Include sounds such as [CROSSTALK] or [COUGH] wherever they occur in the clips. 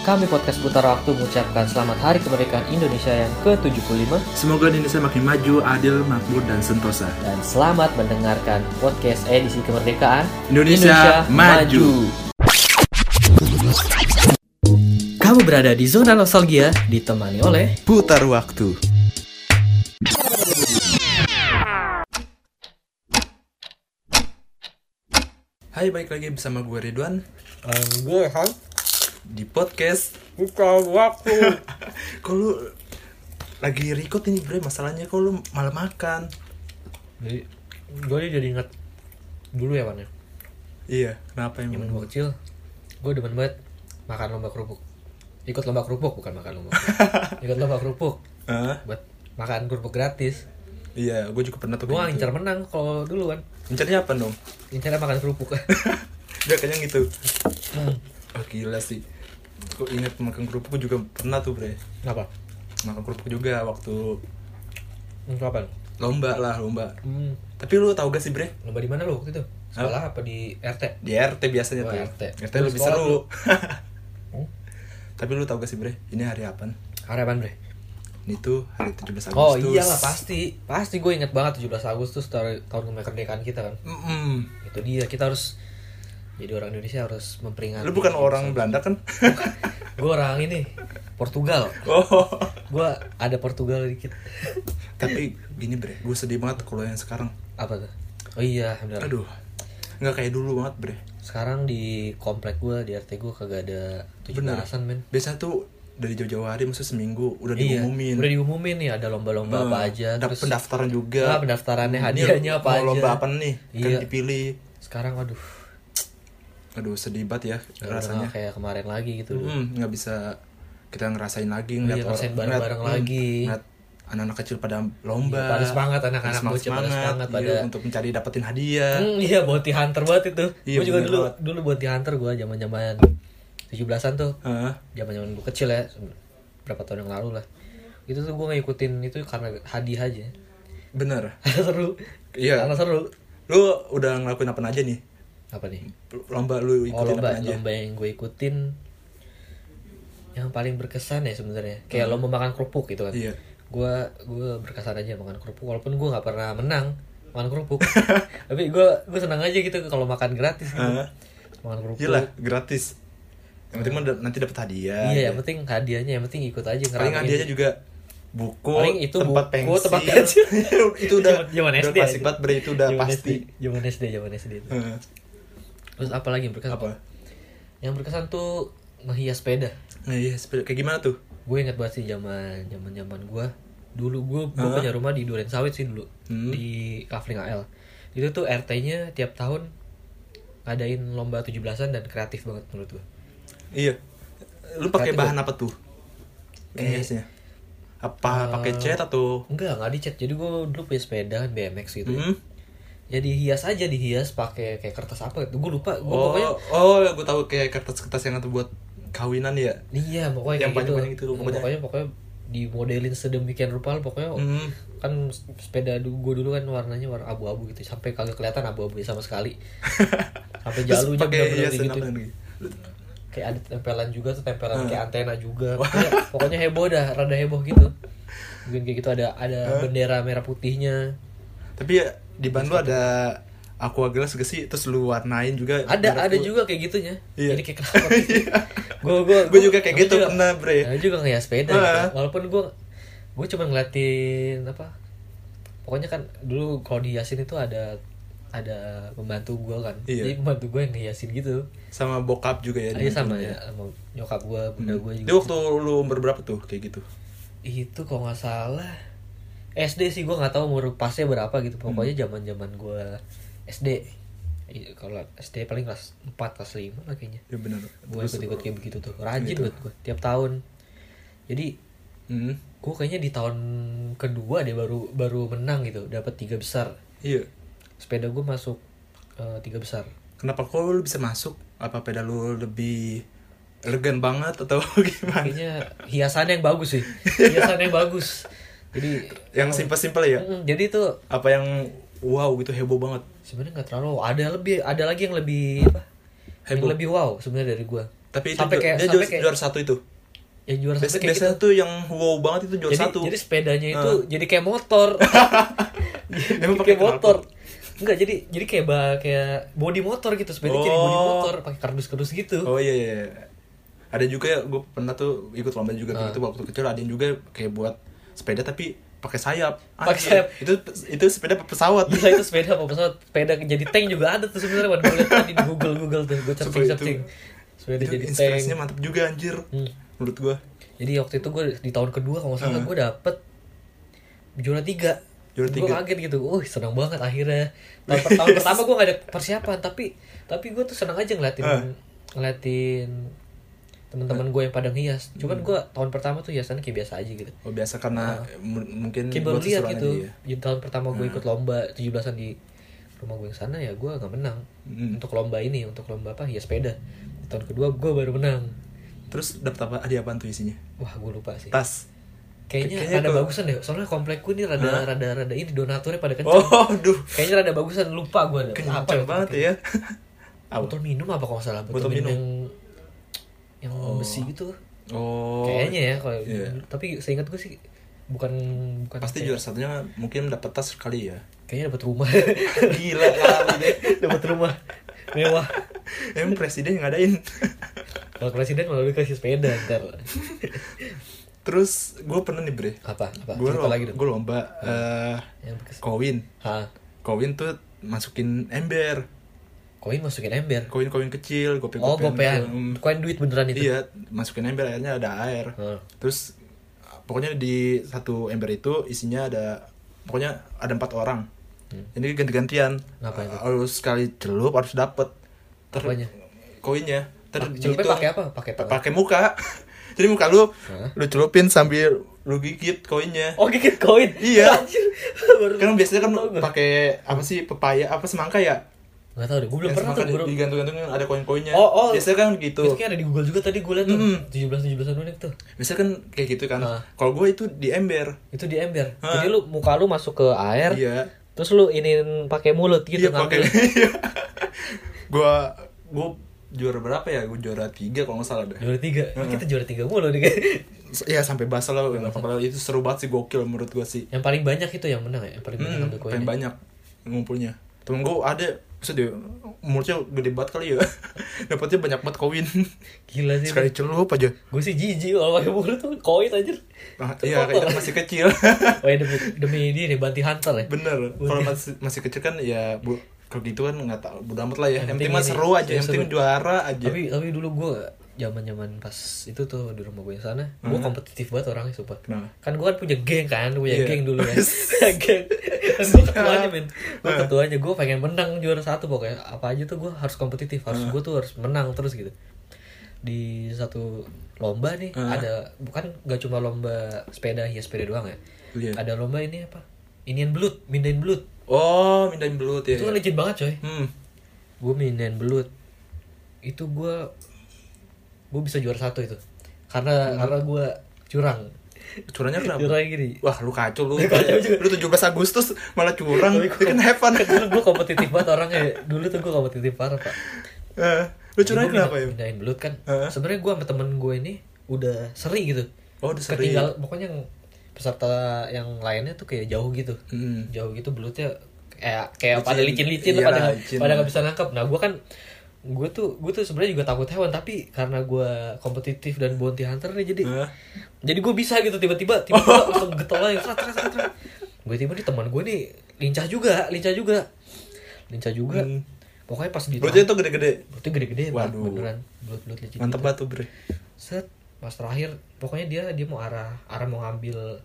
Kami podcast Putar Waktu mengucapkan selamat Hari Kemerdekaan Indonesia yang ke-75 Semoga Indonesia makin maju, adil, makmur, dan sentosa. dan selamat mendengarkan podcast edisi kemerdekaan Indonesia maju. Kamu berada di zona nostalgia ditemani oleh Putar waktu. Hai, balik lagi bersama gue Ridwan gue Han di podcast. Putar Waktu. [LAUGHS] Kok lu lagi record ini bre, masalahnya kok lu malah makan. Jadi gue jadi ingat dulu ya Wan ya. Iya, kenapa emang? gue kecil gue demen banget makan lomba kerupuk. Ikut lomba kerupuk bukan makan lomba. kerupuk. [LAUGHS] Ikut lomba kerupuk Hah? buat makan kerupuk gratis. Iya, gue juga pernah tuh Gue gak gitu. ngincar menang kalau dulu kan. Incarnya apa dong? Incarnya makan kerupuk. [LAUGHS] Udah kayaknya gitu. hmm. Oh gila sih. Gue inget makan kerupuk juga pernah tuh bre. Apa? Makan kerupuk juga waktu kapan? lomba lah lomba. Hmm. Tapi lu tau gak sih bre? Lomba di mana lu waktu itu? Sekolah apa di RT? Di RT biasanya Oh, tuh. RT. RT Lu lebih seru. [LAUGHS] Hmm? Tapi lu tau gak sih bre? Ini hari apa? Harapan bre. Ini tuh hari 17 Agustus. Oh iyalah pasti, pasti gue inget banget 17 Agustus tahun kemerdekaan kita kan. Mm-mm. Itu dia kita harus jadi orang Indonesia harus memperingati. Lu bukan orang Belanda kan? Gue orang ini Portugal. oh. Gue ada Portugal dikit. Tapi gini bre, gue sedih banget kalau yang sekarang. Apa tuh? Oh iya benar. Aduh. Nggak kayak dulu banget bre. Sekarang di komplek gue di RT gue kagak ada tujuh Bener. belasan men. Biasa tuh dari jauh-jauh hari, maksudnya seminggu udah Iya, diumumin. udah diumumin nih ada lomba-lomba apa Eh, aja. ada terus pendaftaran juga. Ah, pendaftarannya hadiahnya apa mau aja. lomba apa nih? Kan Iya. dipilih. Sekarang aduh, Aduh sedih banget ya udah rasanya. kayak kemarin lagi gitu. Hmm, nggak bisa kita ngerasain lagi Iya, ngeliat ngerasain bareng-bareng ngeliat- lagi. ngeliat anak-anak kecil pada lomba. Iya, pada semangat, anak-anak Semangat- pada semangat, iya, pada- untuk mencari dapetin hadiah. Hmm, iya bounty hunter banget itu. Iya, gue juga dulu banget. dulu bounty hunter gue zaman-zaman 17-an tuh. Hah? Zaman-zaman gue kecil ya, berapa tahun yang lalu lah. Itu tuh gue ngikutin itu karena hadiah aja. bener. [LAUGHS] seru. Iya. Karena seru. Lu udah ngelakuin apa aja nih? Apa nih? Lomba lu Oh, ikutin lomba, apa aja? lomba yang gue ikutin yang paling berkesan ya sebenarnya. Kayak lomba makan kerupuk gitu kan. Hmm. Iya. gue gue berkesan aja makan kerupuk walaupun gue nggak pernah menang makan kerupuk [LAUGHS] tapi gue gue senang aja gitu kalau makan gratis gitu. Hah? makan kerupuk Gila, gratis. Yang penting da- nanti dapat hadiah. iya yang penting hadiahnya yang penting ikut aja Paling hadiahnya juga buku, Paling itu tempat buku, pensil. tempat [LAUGHS] itu udah Zaman udah SD pasti aja. banget itu udah Zaman pasti. Zaman SD zaman SD itu. Terus apa lagi yang berkesan Apa? yang berkesan tuh ngehias sepeda Nah, iya, sepeda kayak gimana tuh? gue inget banget sih zaman zaman zaman gue dulu gue gue Hah? punya rumah di Duren Sawit sih dulu Hmm. di Kafling AL itu tuh RT-nya tiap tahun ngadain lomba 17-an dan kreatif banget menurut gue Iya. Lu pakai bahan apa tuh? Kayak- Hiasnya. Apa Eh, pakai cat atau enggak nggak dicat jadi gue dulu punya sepeda BMX gitu ya. Hmm? jadi hias aja dihias pakai kayak kertas apa gitu gue lupa gue Oh, pokoknya oh, gue tahu kayak kertas-kertas yang tuh buat kawinan ya. iya pokoknya Yang kayak gitu panjang-panjang gitu, pokoknya. pokoknya. pokoknya dimodelin sedemikian rupa pokoknya Hmm. kan sepeda gue dulu kan warnanya warna abu-abu gitu sampai kagak kelihatan abu-abu sama sekali [LAUGHS] sampai jalunya pakai bener-bener hiasan gitu kayak ada tempelan juga tuh tempelan Hmm. kayak antena juga pokoknya, pokoknya heboh dah rada heboh gitu mungkin kayak gitu ada ada bendera merah putihnya Tapi ya di ban lu ada aqua glass gak sih? Terus lu warnain juga. ada ada lu. juga kayak gitunya Iya. jadi kayak kenapa gue gue Gue juga kayak gitu pernah, Bre. gue juga ngehias sepeda Ah. gitu. walaupun gue gue cuma ngeliatin apa pokoknya kan dulu kalau dihiasin itu ada ada pembantu gue kan Iya. jadi pembantu gue yang ngehiasin gitu Sama bokap juga ya. Iya sama ya sama nyokap gue bunda gue juga Itu waktu lu umur berapa tuh kayak gitu? itu kalau nggak salah SD sih gue nggak tahu umur pasnya berapa gitu pokoknya zaman zaman gue SD Iya, kalau SD paling kelas 4 kelas 5 lah kayaknya Ya benar. gue ikut ikut kayak begitu tuh rajin Gitu. banget gue tiap tahun jadi Hmm. gue kayaknya di tahun kedua deh baru baru menang gitu dapat tiga besar Iya. sepeda gue masuk eh, tiga besar Kenapa kok lu bisa masuk? Apa peda lu lebih elegan banget atau [LAUGHS] gimana? kayaknya hiasannya yang bagus sih hiasannya yang bagus jadi Yang simpel-simpel ya? Jadi tuh Apa yang wow gitu heboh banget? sebenarnya nggak terlalu ada lebih ada lagi yang lebih apa yang Heboh. lebih wow sebenarnya dari gue Tapi itu Sampai kayak- dia sampai juara, kayak- juara satu itu. yang juara Biasa, satu biasanya gitu tuh yang wow banget itu juara jadi satu. jadi sepedanya itu Ah. jadi kayak motor [LAUGHS] jadi Emang kayak pakai motor enggak jadi jadi kayak ba- kayak body motor gitu sepeda jadi body Oh. motor pakai kardus-kardus gitu Oh iya iya. iya. Ada juga ya gue pernah tuh ikut lomba juga Ah. gitu waktu kecil ada yang juga kayak buat sepeda tapi pakai sayap. Pakai Anjir, sayap. Itu itu sepeda pesawat. Gila itu sepeda apa pesawat sepeda jadi tank juga ada tuh sebenarnya gue lihat tadi di Google Google tuh gue searching searching sepeda Itu jadi inspirasinya tank mantep juga anjir. Hmm. Menurut gue. jadi waktu itu gue di tahun kedua kalau nggak salah Hmm. gue dapet juara tiga Juara gue tiga. kaget gitu, uh senang banget akhirnya tahun, tahun pertama gue gak ada persiapan tapi tapi gue tuh senang aja ngeliatin Ah. ngeliatin teman-teman gue yang pada hias Hmm. cuman gue tahun pertama tuh hiasannya kayak biasa aja gitu Oh biasa karena m- mungkin kayak baru lihat gitu ya. tahun pertama gue Hmm. ikut lomba 17-an di rumah gue yang sana ya gue nggak menang Hmm. untuk lomba ini untuk lomba apa hias sepeda di tahun kedua gue baru menang Terus dapat apa? Hadiah apaan tuh isinya? wah gue lupa sih Tas. kayaknya, Kayaknya rada ke- bagusan deh soalnya komplekku ini rada Hah? rada rada ini donaturnya pada kencang Oh, duh. kayaknya rada bagusan lupa gue ada Kencang banget ya. Apa? botol minum apa kalau salah Botol minum. yang yang Oh. besi gitu Oh. kayaknya ya kalau Iya. tapi seingat gue sih bukan bukan Pasti kayak- juara satunya mungkin dapat tas kali ya. kayaknya dapat rumah [LAUGHS] Gila kali dapat rumah mewah Emang presiden yang ngadain. kalau presiden malah dikasih sepeda ntar Terus gue pernah nih bre. apa apa Gue cerita lagi dong gue lomba eh yang bekas koin. Koin tuh masukin ember. Koin masukin ember Koin-koin kecil, gope oh gopean Hmm. koin duit beneran itu Iya, masukin ember akhirnya ada air. Hmm. Terus pokoknya di satu ember itu isinya ada pokoknya ada empat orang. Hmm. Ini ganti-gantian. Harus sekali celup harus dapet. Ter- Apanya? Koinnya. Ter celupnya gitu. pakai apa? Pakai pakai muka. [LAUGHS] Jadi muka lu Hah? lu celupin sambil lu gigit koinnya. oh gigit koin Iya. [LAUGHS] Anjir. Baru Kan biasanya kan pakai apa sih pepaya apa semangka ya? Nggak tahu deh gue belum Yang pernah tuh bro di- digantung-gantungin ada koin-koinnya. Oh, oh. Biasanya kan gitu. itu kayak ada di Google juga tadi gue liat tuh tujuh belas tujuh belas menit tuh Biasanya kan kayak gitu kan. Ah. Kalau gue itu di ember. itu di ember Hah? jadi lu muka lu masuk ke air Iya. terus lu inin pakai mulut gitu iya pakai. [LAUGHS] gua gua juara berapa ya? Gua juara tiga kalau nggak salah deh. juara tiga Ini Heeh. kita juara tiga mulu nih Iya sampai basah lah itu seru banget sih gokil menurut gua sih. yang paling banyak itu yang menang ya yang paling banyak Hmm, paling banyak ngumpulnya. Temen gua ada Maksud dia umurnya gede banget kali ya. [LAUGHS] Dapatnya banyak banget koin. Gila sih Sekali celup aja. Gue sih jijik kalau pakai mulut tuh koin anjir. Nah, Iya kayaknya masih kecil. [LAUGHS] Oh ya demi demi ini nih banti hunter ya? Bener. Kalau masih, masih kecil kan ya bu, Kalau gitu kan nggak tahu. Amat lah ya. Yang Yang penting mah seru aja. Yang seru. penting juara aja. Tapi tapi dulu gue zaman zaman pas itu tuh di rumah gue sana gue Hmm. kompetitif banget orangnya sumpah. Kenapa? kan gue kan punya geng kan punya Iya. geng dulu kan. [LAUGHS] Geng. Gue ketuanya men. Gue ketuanya gue pengen menang juara satu pokoknya apa aja tuh gue harus kompetitif harus gue tuh harus menang terus gitu. Di satu lomba nih Hmm. ada bukan gak cuma lomba sepeda hias sepeda doang ya. Iya. ada lomba ini apa? Inian belut mindain belut. Oh mindahin belut ya itu kan legend banget coy. Hmm. Gue mindain belut. Itu gue gue bisa juara satu itu. Karena karena gue curang. Curangnya kenapa? curang gini. Wah lu kacau lu. [LAUGHS] Kacau juga. Lu 17 Agustus malah curang. Kan fun. Kan [LAUGHS] dulu gue kompetitif banget orangnya. Dulu tuh gue kompetitif parah pak. Eh, Lu gua kenapa ya? mindain belut kan. Heeh. sebenarnya gue sama temen gue ini udah seri gitu. Oh udah sering ketinggal pokoknya yang peserta yang lainnya tuh kayak jauh gitu. Hmm. jauh gitu belutnya kayak kayak Licin. pada licin-licin Iya pada licin. nggak bisa nangkep. Nah gue kan gue tuh gue tuh sebenarnya juga takut hewan tapi karena gue kompetitif dan bounty hunter nih jadi jadi gue bisa gitu tiba-tiba tiba-tiba langsung getol aja serat serat serat, serat. gue tiba di teman gue nih lincah juga lincah juga. Lincah juga. Hmm. pokoknya pas di Belutnya tuh gede-gede? Belutnya gede-gede. Waduh. beneran. Belut belut licin Mantep banget tuh bre. Set pas terakhir pokoknya dia dia mau arah arah mau ngambil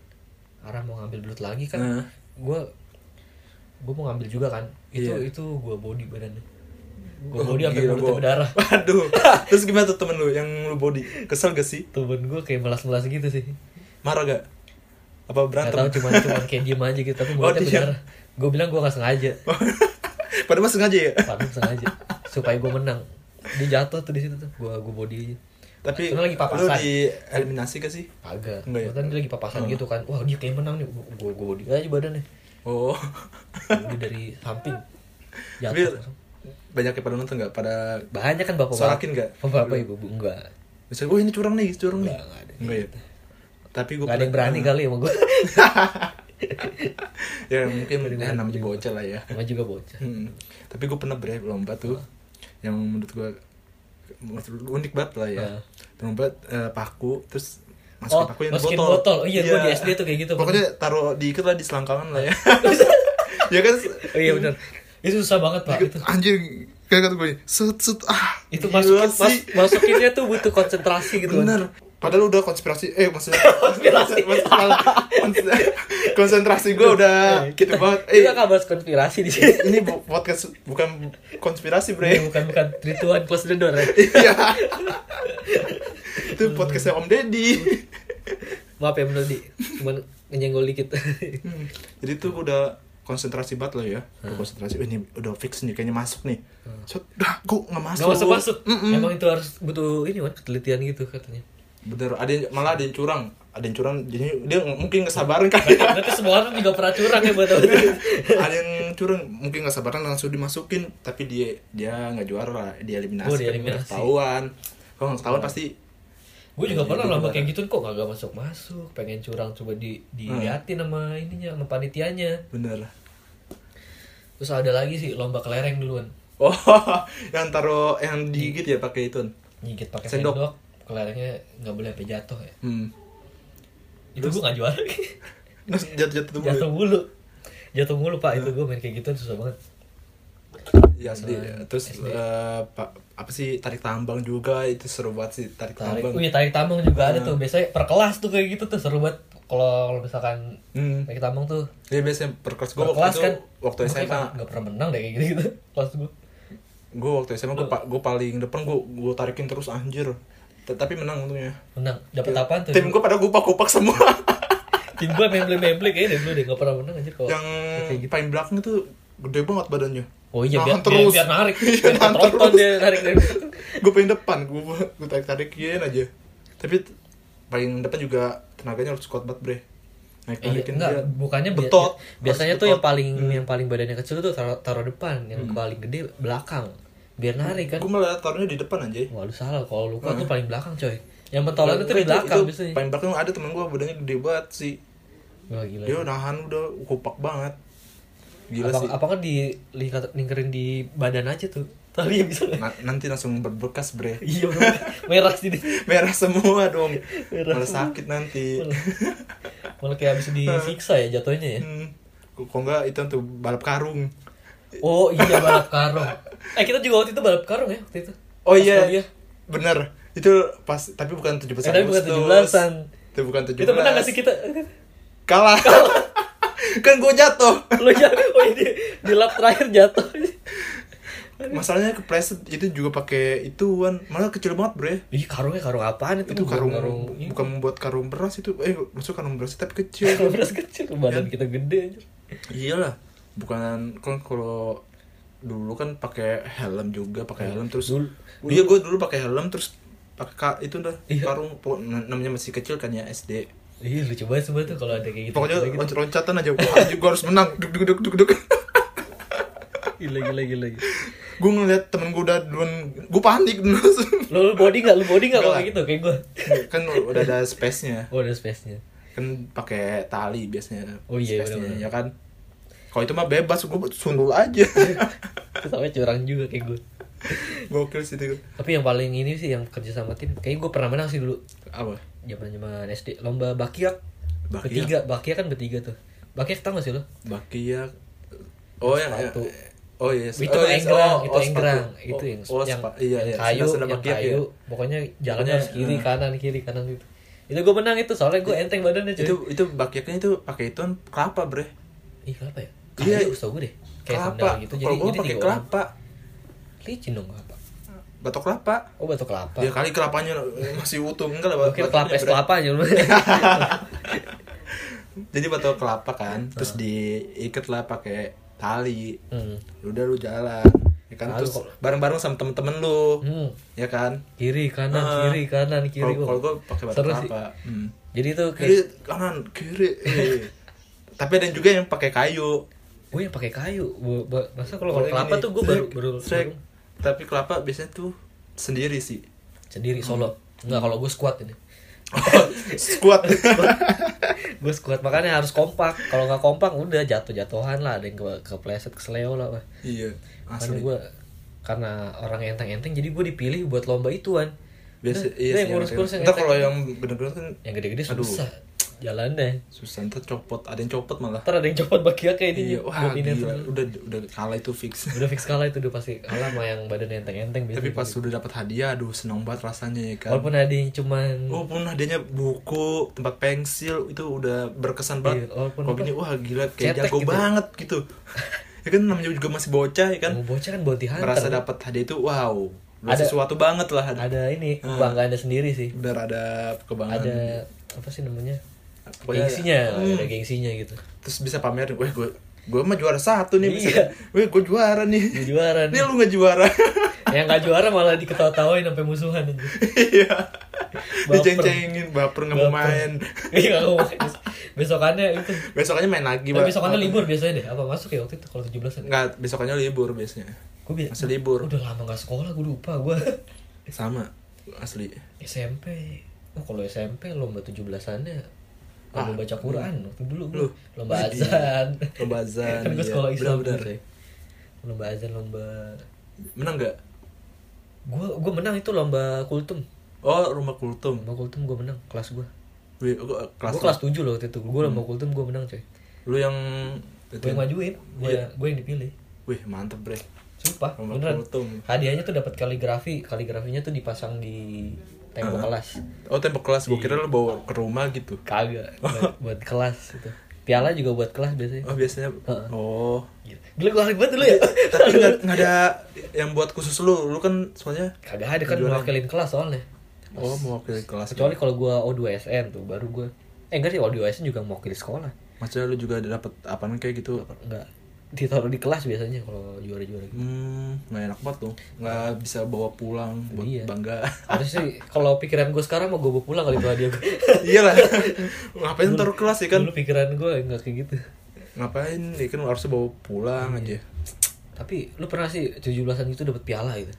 arah mau ngambil belut lagi kan. Gue gue mau ngambil juga kan. Itu Iya. itu gue body badannya gue Oh, body sampai mulutnya gua- berdarah Waduh [LAUGHS] Terus gimana tuh temen lu yang lu body? Kesel gak sih? temen gue kayak melas-melas gitu sih Marah gak? Apa Gak berantem? tau cuman [LAUGHS] cuman kayak diem aja gitu tapi Oh, mulutnya diem. berdarah gue bilang gue gak sengaja [LAUGHS] Padahal sengaja ya? Padahal sengaja supaya gue menang dia jatuh tuh di situ tuh gue gue body aja Tapi Soalnya lagi lu papasan. di eliminasi gak sih? agak Enggak ya? Dia lagi papasan Oh. gitu kan wah dia kayak menang nih gue gue body aja badannya Oh dia dari samping Tapi jatuh langsung. Banyak yang pada nonton nggak pada banyak kan bapak Solakin nggak? bapak ibu ibu enggak misalnya oh ini curang nih curang nih Nggak, nggak ada. Nggak [LAUGHS] [LAUGHS] ya tapi gue nggak ada yang berani kali sama gue ya mungkin ya, namanya bocah lah ya sama juga bocah Hmm. Tapi gue pernah bre lomba tuh yang menurut gue unik banget lah ya. Ah. Lomba eh, paku terus Oh, masukin paku yang masukin botol. Oh iya, gua di SD tuh kayak gitu. Pokoknya taruh diikat lah di selangkangan lah ya. [LAUGHS] ya kan? oh iya benar itu susah banget pak itu Anjir, kayak kata gue, set set ah. itu masukin sih. mas, masukinnya tuh butuh konsentrasi gitu kan. Bener. Padahal udah konspirasi, eh maksudnya [LAUGHS] Konspirasi. konsentrasi gue udah gitu banget. Eh, kita nggak bahas konspirasi di sini ini bu- podcast bukan konspirasi bre. Ini bukan bukan rituan close the door ya [LAUGHS] Iya. itu podcastnya Om Deddy. maaf ya bener di cuman nyenggol dikit Hmm. Jadi tuh udah konsentrasi banget lah ya. Gua konsentrasi, "Oh, ini udah fix nih kayaknya masuk nih. Set, dah, gua nggak masuk. nggak masuk masuk Mm-mm. emang itu harus butuh ini kan ketelitian gitu katanya Bener, ada yang- malah ada yang curang. Ada yang curang, jadi dia ng- mungkin nggak sabaran ya. berarti semua orang juga pernah curang ya buat [LAUGHS] ada yang curang, mungkin nggak sabaran langsung dimasukin, tapi dia dia nggak juara dia eliminasi. Oh, kan, dieliminasi. nggak ketahuan. Kalau nggak ketahuan pasti gue juga Iya, pernah lomba kayak gitu kok gak masuk masuk pengen curang coba di diliatin sama ininya sama panitianya. Bener. terus ada lagi sih lomba kelereng duluan. Oh, [LAUGHS] yang taruh yang digigit ya pakai itu. gigit pakai Sendok. sendok, kelerengnya nggak boleh sampai jatuh ya. Hmm. itu gue nggak juara. [LAUGHS] Terus dulu. jatuh mulu. Jatuh mulu pak. Itu gue main kayak gitu susah banget Ya. Zaman Terus SD. eh, pak apa sih tarik tambang juga itu seru banget sih tarik, tarik tambang. oh iya tarik tambang juga ada tuh biasanya per kelas tuh kayak gitu tuh seru banget kalau misalkan Hmm. tarik tambang tuh Ya biasanya per kelas gue waktu itu kan waktu SMA. kayak nggak pernah menang deh kayak gitu gitu [LAUGHS] kelas gue Gue waktu SMA gue gue paling depan gue gue tarikin terus anjir. T- Tapi menang untungnya. menang dapat apaan tuh Tim gue pada kupak-kupak semua. [LAUGHS] tim gue memble memble kayaknya deh dulu deh nggak pernah menang aja kalau yang kayak gitu paling belakang itu gede banget badannya. Oh iya biar, terus. biar narik [LAUGHS] Iya, biar terus. dia narik [LAUGHS] gue paling depan gue gue tarik tarikin aja tapi paling depan juga tenaganya harus kuat banget bre naik Iya, tarikin enggak, dia bukannya bi- betot biasanya Harus tuh yang betot. paling yang paling badannya kecil tuh taruh, taruh depan, yang paling gede belakang. Biar narik kan. gue malah taruhnya di depan aja Wah, lu salah. Kalau lu kan tuh paling belakang, coy. Yang pentolan itu di belakang itu biasanya. paling belakang ada temen gue badannya gede banget sih Wah, gila. dia nahan udah kupak banget gila apa, sih apa kan di lingkar- lingkerin di badan aja tuh. Tapi ya bisa. Na- nanti langsung berbekas bre [LAUGHS] iya, merah sih merah semua dong Merah malah semua. sakit nanti Malah kayak habis disiksa ya jatuhnya ya. hmm. kok enggak itu tuh balap karung Oh iya [LAUGHS] balap karung. Eh kita juga waktu itu balap karung ya waktu itu. Oh Pas iya, kuliah. bener. Itu pas tapi bukan 17 Eh, tapi bukan Agustus. 17-an. Itu bukan 17. Kita menang gak sih kita? Kalah. [LAUGHS] kan gue jatuh. Lo jatuh, oh di, di lap terakhir jatuh. Masalahnya kepleset itu juga pakai ituan, malah kecil banget, Bre. Ih karungnya karung apaan itu? Itu Bukan karung, karung bukan membuat karung beras itu. Eh, maksud karung beras tapi kecil. karung beras kecil badan kita gede aja. Iyalah. Bukan kan kalau dulu kan pakai helm juga, pakai helm terus. Dulu- Iya, gue dulu pakai helm terus pakai ka- itu dah Iya. karung namanya masih kecil kan ya SD. Ih lucu banget semua tuh kalau ada kayak gitu. Pokoknya gitu. loncat-loncatan aja. Wah, anjing gue harus menang. Duk duk duk duk duk. gila gila gila. gue ngeliat temen gue udah duluan, gue panik dulu. Lo, lo body nggak? Lo body nggak kalau gitu kayak gue? kan udah ada space-nya. Oh ada space-nya. Kan pakai tali biasanya. Oh iya, space-nya, bener-bener. ya kan. Kalau itu mah bebas, gue sundul aja. Sampai curang juga kayak gue. Gokil sih itu. Tapi yang paling ini sih yang kerja sama tim, kayak gue pernah menang sih dulu. Apa? Zaman zaman SD lomba bakiak. Bakiak. Bertiga, bakiak kan bertiga tuh. Bakiak tau gak sih lo? Bakiak. Oh yang Sepatu. Oh iya, itu oh, iya, enggrang, oh, itu oh, enggrang, sepatu. itu yang oh, yang, iya, yang iya. kayu, Sudah- yang bakiak, kayu, ya. pokoknya jalannya harus kiri eh. kanan kiri kanan gitu. Itu gue menang itu soalnya gue enteng badannya cuy. Itu itu bakiaknya itu pakai itu kelapa, Bre. Ih kenapa ya? Iya. Kayu setahu gue deh. Kayak kelapa. gitu. Jadi Kalau gue pakai kelapa, Licin dong kelapa. Batok kelapa. Oh batok kelapa. Ya kali kelapanya masih utuh enggak lah Mungkin batoknya, kelapa es kelapa aja. [LAUGHS] Jadi batok kelapa kan, terus diikat lah pakai tali. hmm. Udah lu jalan. Ya kan Lalu terus bareng-bareng sama temen-temen lu. Hmm. Ya kan? Kiri kanan Ah. kiri kanan kiri. Kalau gue pakai batok kelapa. Hmm. Jadi itu Kiri kayak kanan kiri. eh. [LAUGHS] Tapi ada juga yang pakai kayu. gue yang pakai kayu Gua- masa kalau kelapa tuh gue baru baru baru tapi kelapa biasanya tuh sendiri sih. Sendiri solo. Enggak kalau gue squat ini. [LAUGHS] Squat. [LAUGHS] Gue squat makanya harus kompak. Kalau nggak kompak udah jatuh jatuhan lah. Ada yang ke kepleset kesleo lah Wah. iya asli. gue karena orang enteng enteng jadi gue dipilih buat lomba ituan. Biasa Udah, iya yang ngurus-ngurus yang enteng. kalau yang bener-bener kan yang gede-gede susah jalan deh susah ntar copot ada yang copot malah ntar ada yang copot bakia kayak ini iya wah ini gila tuh. udah udah kalah itu fix udah fix kalah itu udah pasti kalah sama yang badan enteng-enteng biasanya tapi pas gitu. udah dapat hadiah aduh seneng banget rasanya ya kan walaupun ada yang cuman Walaupun hadiahnya buku, tempat pensil itu udah berkesan banget. Iya, walaupun Kalau gini wah gila kayak jago gitu. banget gitu. [LAUGHS] ya kan namanya juga masih bocah ya kan. mau bocah kan bounty hunter Merasa dapat hadiah itu wow. Ada- sesuatu banget lah. Ada, ada ini Hmm. kebanggaannya sendiri sih benar ada kebanggaan. ada apa sih namanya Pokoknya- gengsinya Hmm. ada gengsinya gitu Terus bisa pamerin, weh gue gue mah juara satu nih Iya. [LAUGHS] Weh gue juara nih. Dia juara nih lu gak juara. [LAUGHS] yang gak juara malah diketawa-tawain sampai musuhan aja Iya. Diceng-cengin, baper nggak mau main. [LAUGHS] iya nggak mau main besokannya itu Besokannya main lagi, Pak. besokannya libur biasanya deh apa masuk ya waktu itu kalau 17 an Enggak, besokannya libur biasanya. gue bi- Masih libur. udah lama gak sekolah gue lupa gue Sama asli. SMP oh kalau SMP lomba 17-annya Ah, lomba baca Quran waktu dulu gue lomba Widih. azan Lomba azan, kan gue iya. sekolah Islam Bener-bener. tuh, lomba azan lomba Menang gak? gue gue menang itu lomba kultum Oh, rumah kultum. lomba kultum gue menang kelas gue Wih, gua kelas, gue kelas 7 loh waktu itu gue lomba kultum gue menang coy Lu yang gue yang majuin gue Iya. gue yang dipilih Wih, mantep, Bre. sumpah Lomba beneran kultum. hadiahnya tuh dapat kaligrafi kaligrafinya tuh dipasang di tembok kelas Oh, tembok kelas. Gua Iya. kira lu bawa ke rumah gitu. kagak buat, buat kelas itu piala juga buat kelas biasanya Oh, biasanya. Heeh. Oh. gila gue harus banget dulu ya Tapi [LAUGHS] nggak ada yang buat khusus lu. Lu kan soalnya kagak ada kan mewakilin kelas soalnya oh mewakili kelas. kecuali kalau gue O2SN tuh baru gue eh enggak sih O2SN juga mewakili sekolah Maksudnya lu juga dapat apaan kayak gitu. enggak ditaruh di kelas biasanya kalau juara-juara gitu. Hmm, nggak enak banget tuh. Nggak bisa bawa pulang buat Iya. bangga. [LAUGHS] Harus sih kalau pikiran gue sekarang mau gue bawa pulang kali hadiah gue. [LAUGHS] Iyalah. Ngapain taruh kelas ya kan? Dulu pikiran gue enggak kayak gitu. Ngapain? Ya kan harusnya bawa pulang Iya. aja. Tapi lu pernah sih 17-an itu dapat piala gitu.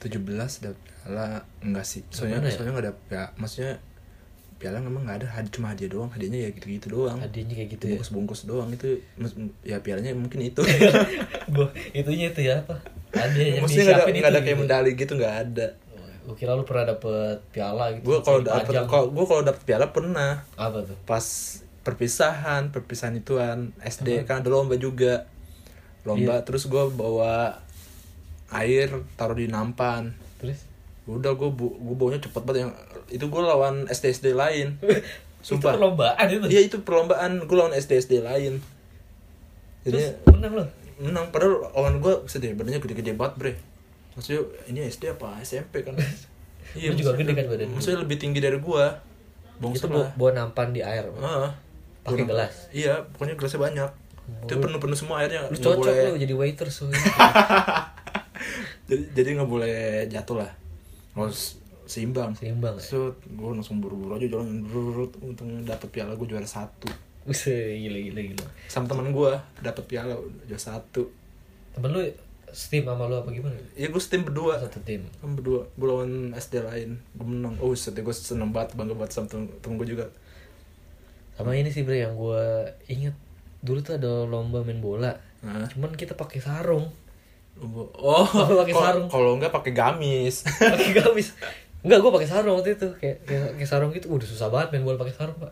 17 dapet piala enggak sih soalnya Gimana ya? soalnya nggak ada ya maksudnya piala memang nggak ada hadi cuma hadiah doang hadiahnya ya gitu gitu doang Hadiahnya kayak gitu ya. bungkus bungkus doang itu ya pialanya mungkin itu [LAUGHS] Gue itunya itu ya apa? Hadiah yang maksudnya nggak ada nggak ada kayak gitu. medali gitu nggak ada Gue kira lu pernah dapet piala gitu. gue kalau dapet kalau gue kalau dapet piala pernah apa tuh? pas perpisahan perpisahan ituan SD kan ada lomba juga lomba Iya. terus gue bawa air taruh di nampan Terus udah gue bu gue baunya cepet banget yang itu gue lawan SD SD lain [LAUGHS] itu Sumpah. perlombaan itu. Iya itu perlombaan gue lawan SD SD lain. Jadi Terus menang lo. menang padahal lawan gue sedih badannya gede-gede banget bre. Maksudnya ini SD apa SMP kan? [LAUGHS] Lu juga gede kan badan lu? Maksudnya lebih tinggi dari gue. Bong Itu bawa, bawa nampan di air. Heeh. Pakai gelas? Iya, pokoknya gelasnya banyak. Itu Oh. penuh-penuh semua airnya. Lu cocok boleh- lu jadi waiter soalnya. [LAUGHS] Jadi jadi nggak boleh jatuh lah. Harus seimbang. Seimbang ya? So, gue langsung buru-buru aja jalan buru untung dapet piala gue juara satu. Buset, gila gila gila. Sama teman gue dapet piala juara satu. Temen lu steam sama lu apa gimana? Ya gue tim berdua. Satu tim. kan berdua gue lawan SD lain gue menang oh set gue seneng banget bangga banget sama temen, temen gue juga Sama ini sih bre yang gue inget dulu tuh ada lomba main bola. nah, Cuman kita pakai sarung. Oh [LAUGHS] pakai sarung? kalau enggak pakai gamis [LAUGHS] Pakai gamis. Enggak, gue pakai sarung waktu itu. Kayak kayak pakai sarung gitu. Udah susah banget main bola pakai sarung, Pak.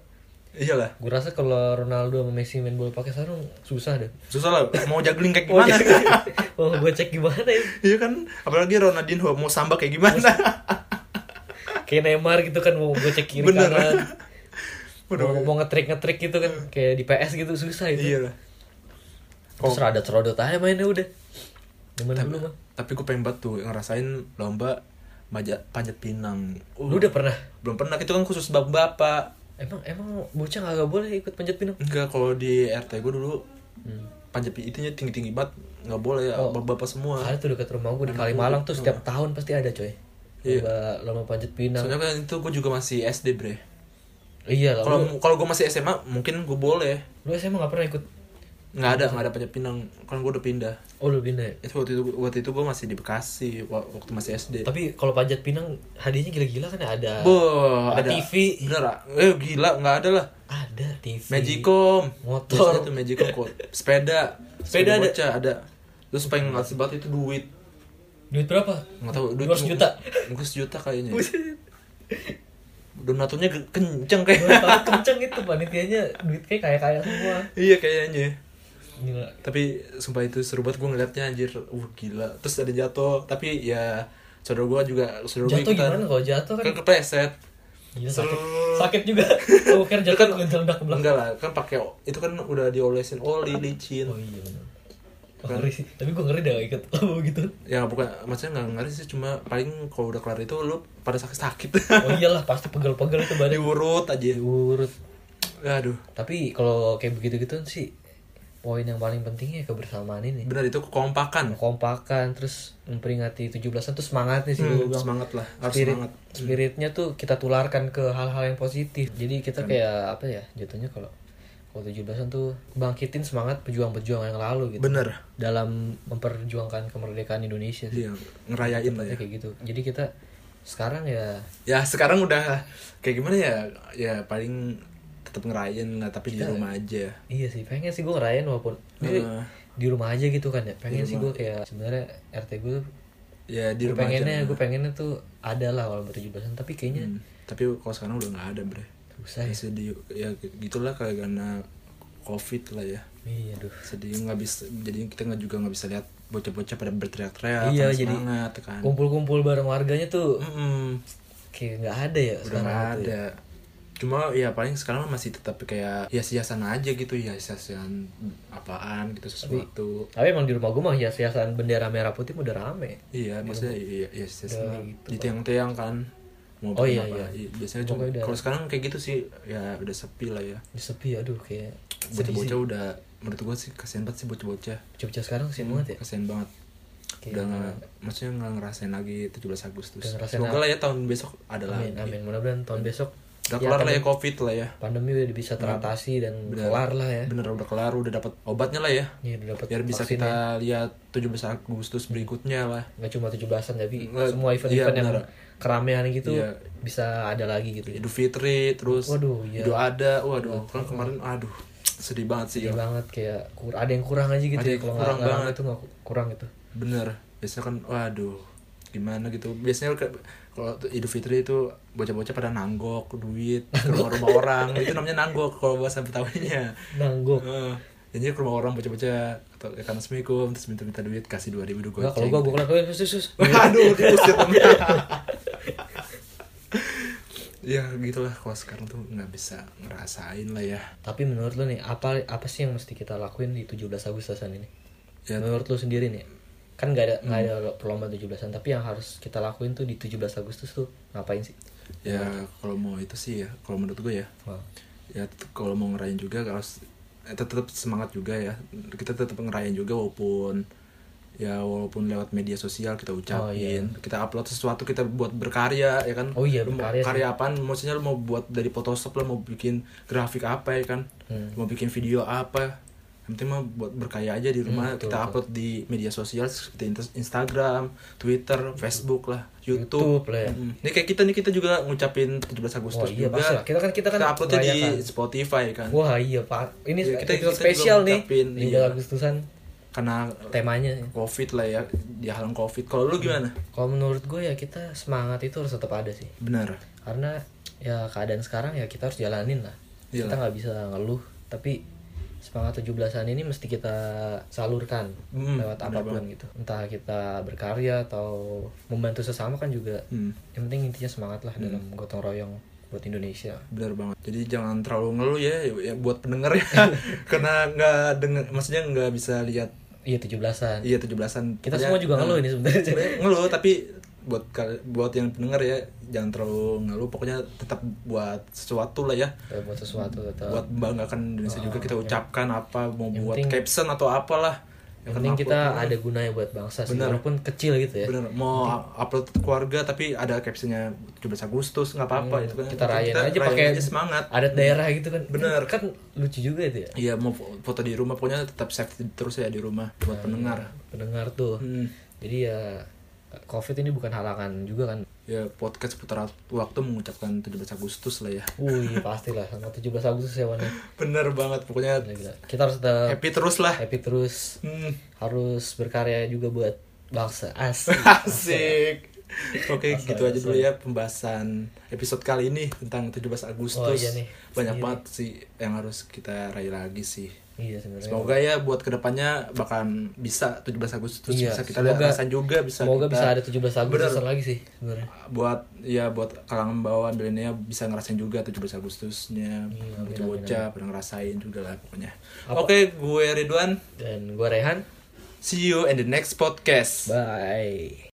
iyalah Gue rasa kalau Ronaldo sama Messi main bola pakai sarung susah deh. susah lah mau juggling kayak [LAUGHS] Oh, gimana oh gue cek gimana ya? iya kan apalagi Ronaldinho mau samba kayak gimana Kayak Neymar gitu kan mau gue cek kiri Bener. kanan. Waduh. Mau, mau ngetrik ngetrik gitu kan kayak di PS gitu susah itu. iyalah Terus rodot rodot aja mainnya udah. Zaman tapi, dulu mah. tapi gue pengen banget tuh ngerasain lomba majat panjat pinang Uh, Lu udah pernah? belum pernah itu kan khusus bapak bapak Emang emang bocah gak boleh ikut panjat pinang? enggak kalau di RT gue dulu Hmm. panjat pinang itunya tinggi tinggi banget nggak boleh ya Oh. bapak bapak semua Ada tuh dekat rumah gue di Kalimalang tuh setiap tahun pasti ada coy. Iya. Lomba, lomba panjat pinang. Soalnya kan itu gue juga masih SD bre. Iya lah. Kalau kalau gue masih SMA mungkin gue boleh. lu SMA gak pernah ikut? nggak ada nggak ada panjat pinang kan gue udah pindah oh lu pindah ya? itu waktu itu waktu itu gue masih di Bekasi wa- waktu masih SD tapi kalau panjat pinang hadiahnya gila-gila kan ya? ada Boh, ada ada. TV. bener ah? eh gila nggak ada lah. Ada TV Magicom. Motor. Biasanya tuh Magicom kok. Sepeda. Sepeda ada? bocah ada. Terus paling ngasih banget itu duit. Duit berapa? Nggak tahu duit 200 juta. mungkin sejuta kayaknya. Donaturnya kenceng kayak. Berapa kenceng itu panitianya. Duit kayak kaya kaya semua. Iya kayaknya gila. Tapi sumpah itu seru banget gue ngeliatnya anjir. Uh gila. Terus ada jatuh tapi ya saudara gue juga saudara gue jatuh gimana kalau jatuh kan? Kan gila Seru. sakit. Sakit juga. [LAUGHS] Oh kira jatuh kan ngelendak ke belakang. enggak lah kan pakai itu kan udah diolesin oli licin. Oh iya benar oh, Kan. ngeri sih. Tapi gue ngeri dah gak ikut lomba gitu. Ya bukan maksudnya nggak ngeri sih cuma paling kalau udah kelar itu lu pada sakit sakit oh iyalah pasti pegel-pegel itu badan. Diurut aja. Diurut. Aduh. Tapi kalau kayak begitu gitu sih poin yang paling pentingnya kebersamaan ini. Benar itu kekompakan. Kompakan terus memperingati 17-an tuh semangatnya sih Hmm, bilang. semangat lah harus spirit semangat. Spiritnya tuh kita tularkan ke hal-hal yang positif. Jadi kita kayak apa ya jatuhnya kalau kalau 17-an tuh bangkitin semangat pejuang-pejuang yang lalu gitu. Bener dalam memperjuangkan kemerdekaan Indonesia sih. Iya ngerayain lah ya. kayak gitu. Jadi kita sekarang ya ya sekarang udah kayak gimana ya? Ya paling tetap ngerayain lah tapi di rumah aja. Iya sih pengen sih gue ngerayain walaupun ini Heeh. di rumah aja gitu kan ya. Pengen Di sih gue kayak sebenarnya RT gue tuh ya di rumah pengennya aja gue pengennya tuh ada lah walaupun 17-an tapi kayaknya Hmm, tapi kalau sekarang udah nggak ada bre. Susah ya. Ya sedih ya gitulah kayak karena covid lah ya. Iya aduh. Sedih nggak bisa jadi kita nggak juga nggak bisa lihat bocah-bocah pada berteriak-teriak Iya, jadi semangat kan. kumpul-kumpul bareng warganya tuh Mm-mm. kayak nggak ada ya udah sekarang nggak gitu ya. Cuma ya paling sekarang masih tetap kayak hias-hiasan aja gitu ya hiasan apaan gitu sesuatu. Tapi emang di rumah gue mah hias-hiasan bendera merah putih udah rame. Iya maksudnya iya iya hiasan Udah gitu, di tiang-tiang kan mau Oh, iya, apa. iya. biasanya Pokoknya juga udah- kalau sekarang kayak gitu sih ya udah sepi lah ya. Udah sepi aduh kayak bocah-bocah udah menurut gua sih kasihan banget sih bocah-bocah. Jogja sekarang sih banget ya? Kasihan banget. Kayak udah nggak maksudnya nggak ngerasain lagi 17 Agustus. Semoga lah ya tahun besok ada amin amin. Mudah-mudahan tahun besok udah ya, kelar lah ya covid lah ya pandemi udah bisa teratasi dan Bener. kelar lah ya bener udah kelar udah dapat obatnya lah ya Iya udah dapat biar bisa kita lihat 17 Agustus berikutnya lah nggak cuma 17-an tapi Nggak, semua event-event yang bener. keramaian gitu Iya. bisa ada lagi gitu Idul Fitri terus Waduh, iya. Idul ada waduh kan kemarin aduh sedih banget sih Sedih ya. banget kayak kur ada yang kurang aja gitu Ada ya yang kalau kurang nggak banget. itu nggak kurang gitu bener biasanya kan waduh gimana gitu. Biasanya kalau Idul Fitri itu bocah-bocah pada nanggok duit ke rumah-rumah orang. Itu namanya nanggok kalau bahasa Betawinya. Nanggok. Heeh. jadi ke rumah orang bocah-bocah atau ya kan assalamualaikum terus minta-minta duit kasih dua ribu Nggak, kalau gua gua kena sus sus Waduh, [LAUGHS] diusir ya gitulah. Kalau sekarang tuh nggak bisa ngerasain lah ya. tapi menurut lu nih apa apa sih yang mesti kita lakuin di 17 Agustusan ini? Ya, menurut lu sendiri nih kan nggak ada nggak Hmm. ada perlombaan 17-an tapi yang harus kita lakuin tuh di 17 Agustus tuh ngapain sih ya kalau mau itu sih ya, kalau menurut gue ya, Wah. ya kalau mau ngerayain juga harus eh, tetap semangat juga ya. Kita tetap ngerayain juga walaupun ya walaupun lewat media sosial kita ucapin, kita upload sesuatu kita buat berkarya ya kan. Oh iya, Lu mau berkarya karya apaan? Maksudnya lu mau buat dari Photoshop lah mau bikin grafik apa ya kan? Hmm. Mau bikin video apa? Penting mah buat berkarya aja di rumah Hmm, betul, kita betul. upload di media sosial seperti Instagram, Twitter, Facebook lah, YouTube. YouTube lah ya. Mm. Ini kayak kita nih kita juga ngucapin 17 Agustus Wah, iya, juga. pasti lah. Kita kan- kita kan uploadnya di. Spotify kan. Wah iya pak, ini Iya, kita- kita spesial nih ngucapin, 17 iya. Agustusan Karena temanya. Covid lah ya, di halang Covid. Kalau lu gimana? Kalau menurut gue ya kita semangat itu harus tetap ada sih, Benar. karena ya keadaan sekarang ya kita harus jalanin lah. Iyalah. Kita nggak bisa ngeluh, tapi semangat 17-an ini mesti kita salurkan Hmm, lewat apa pun gitu. Entah kita berkarya atau membantu sesama kan juga. Hmm, Yang penting intinya semangat lah dalam gotong royong buat Indonesia. benar banget. Jadi jangan terlalu ngeluh ya, ya buat pendengar ya. [LAUGHS] Karena nggak denger, maksudnya nggak bisa lihat Iya 17-an. iya 17-an. Kita Pokoknya, semua juga ngeluh eh, ini sebenarnya ngeluh tapi buat buat yang pendengar ya jangan terlalu ngeluh. Pokoknya tetap buat sesuatu lah ya. Ya, buat sesuatu tetap. buat membanggakan Indonesia juga. Kita ucapkan apa mau Yang buat penting- caption atau apalah. Yang penting kita ada gunanya buat bangsa sih Bener. walaupun kecil gitu ya. Bener mau upload keluarga tapi ada captionnya 17 Agustus nggak apa-apa Hmm, itu kan. kita rayain aja rayain pakai aja semangat. adat daerah gitu kan. Bener. kan lucu juga itu ya. Iya mau fo- foto di rumah pokoknya tetap safety terus ya di rumah buat pendengar. pendengar tuh. Hmm. jadi ya covid ini bukan halangan juga kan ya podcast putar waktu mengucapkan 17 Agustus lah ya Wih pastilah sama 17 Agustus ya Wan ya. [LAUGHS] bener banget pokoknya Gila, gila. kita harus tetap happy terus lah happy terus Hmm. harus berkarya juga buat bangsa asik [LAUGHS] asik Oke, Asal, gitu aja dulu ya pembahasan episode kali ini tentang 17 Agustus. Oh, iya nih. Banyak Iya banget sih yang harus kita raih lagi sih. Iya sebenarnya. Semoga ya buat ke depannya bahkan bisa 17 Agustus Iya, bisa kita semoga- rasain juga bisa semoga kita bisa ada 17 Agustusan lagi sih sebenarnya. Buat ya buat kalangan bawah milenial bisa ngerasain juga 17 Agustusnya. Iya, bocah-bocah pernah ngerasain juga lah pokoknya. Apa- Oke, gue Ridwan. dan gua Rehan. See you in the next podcast. bye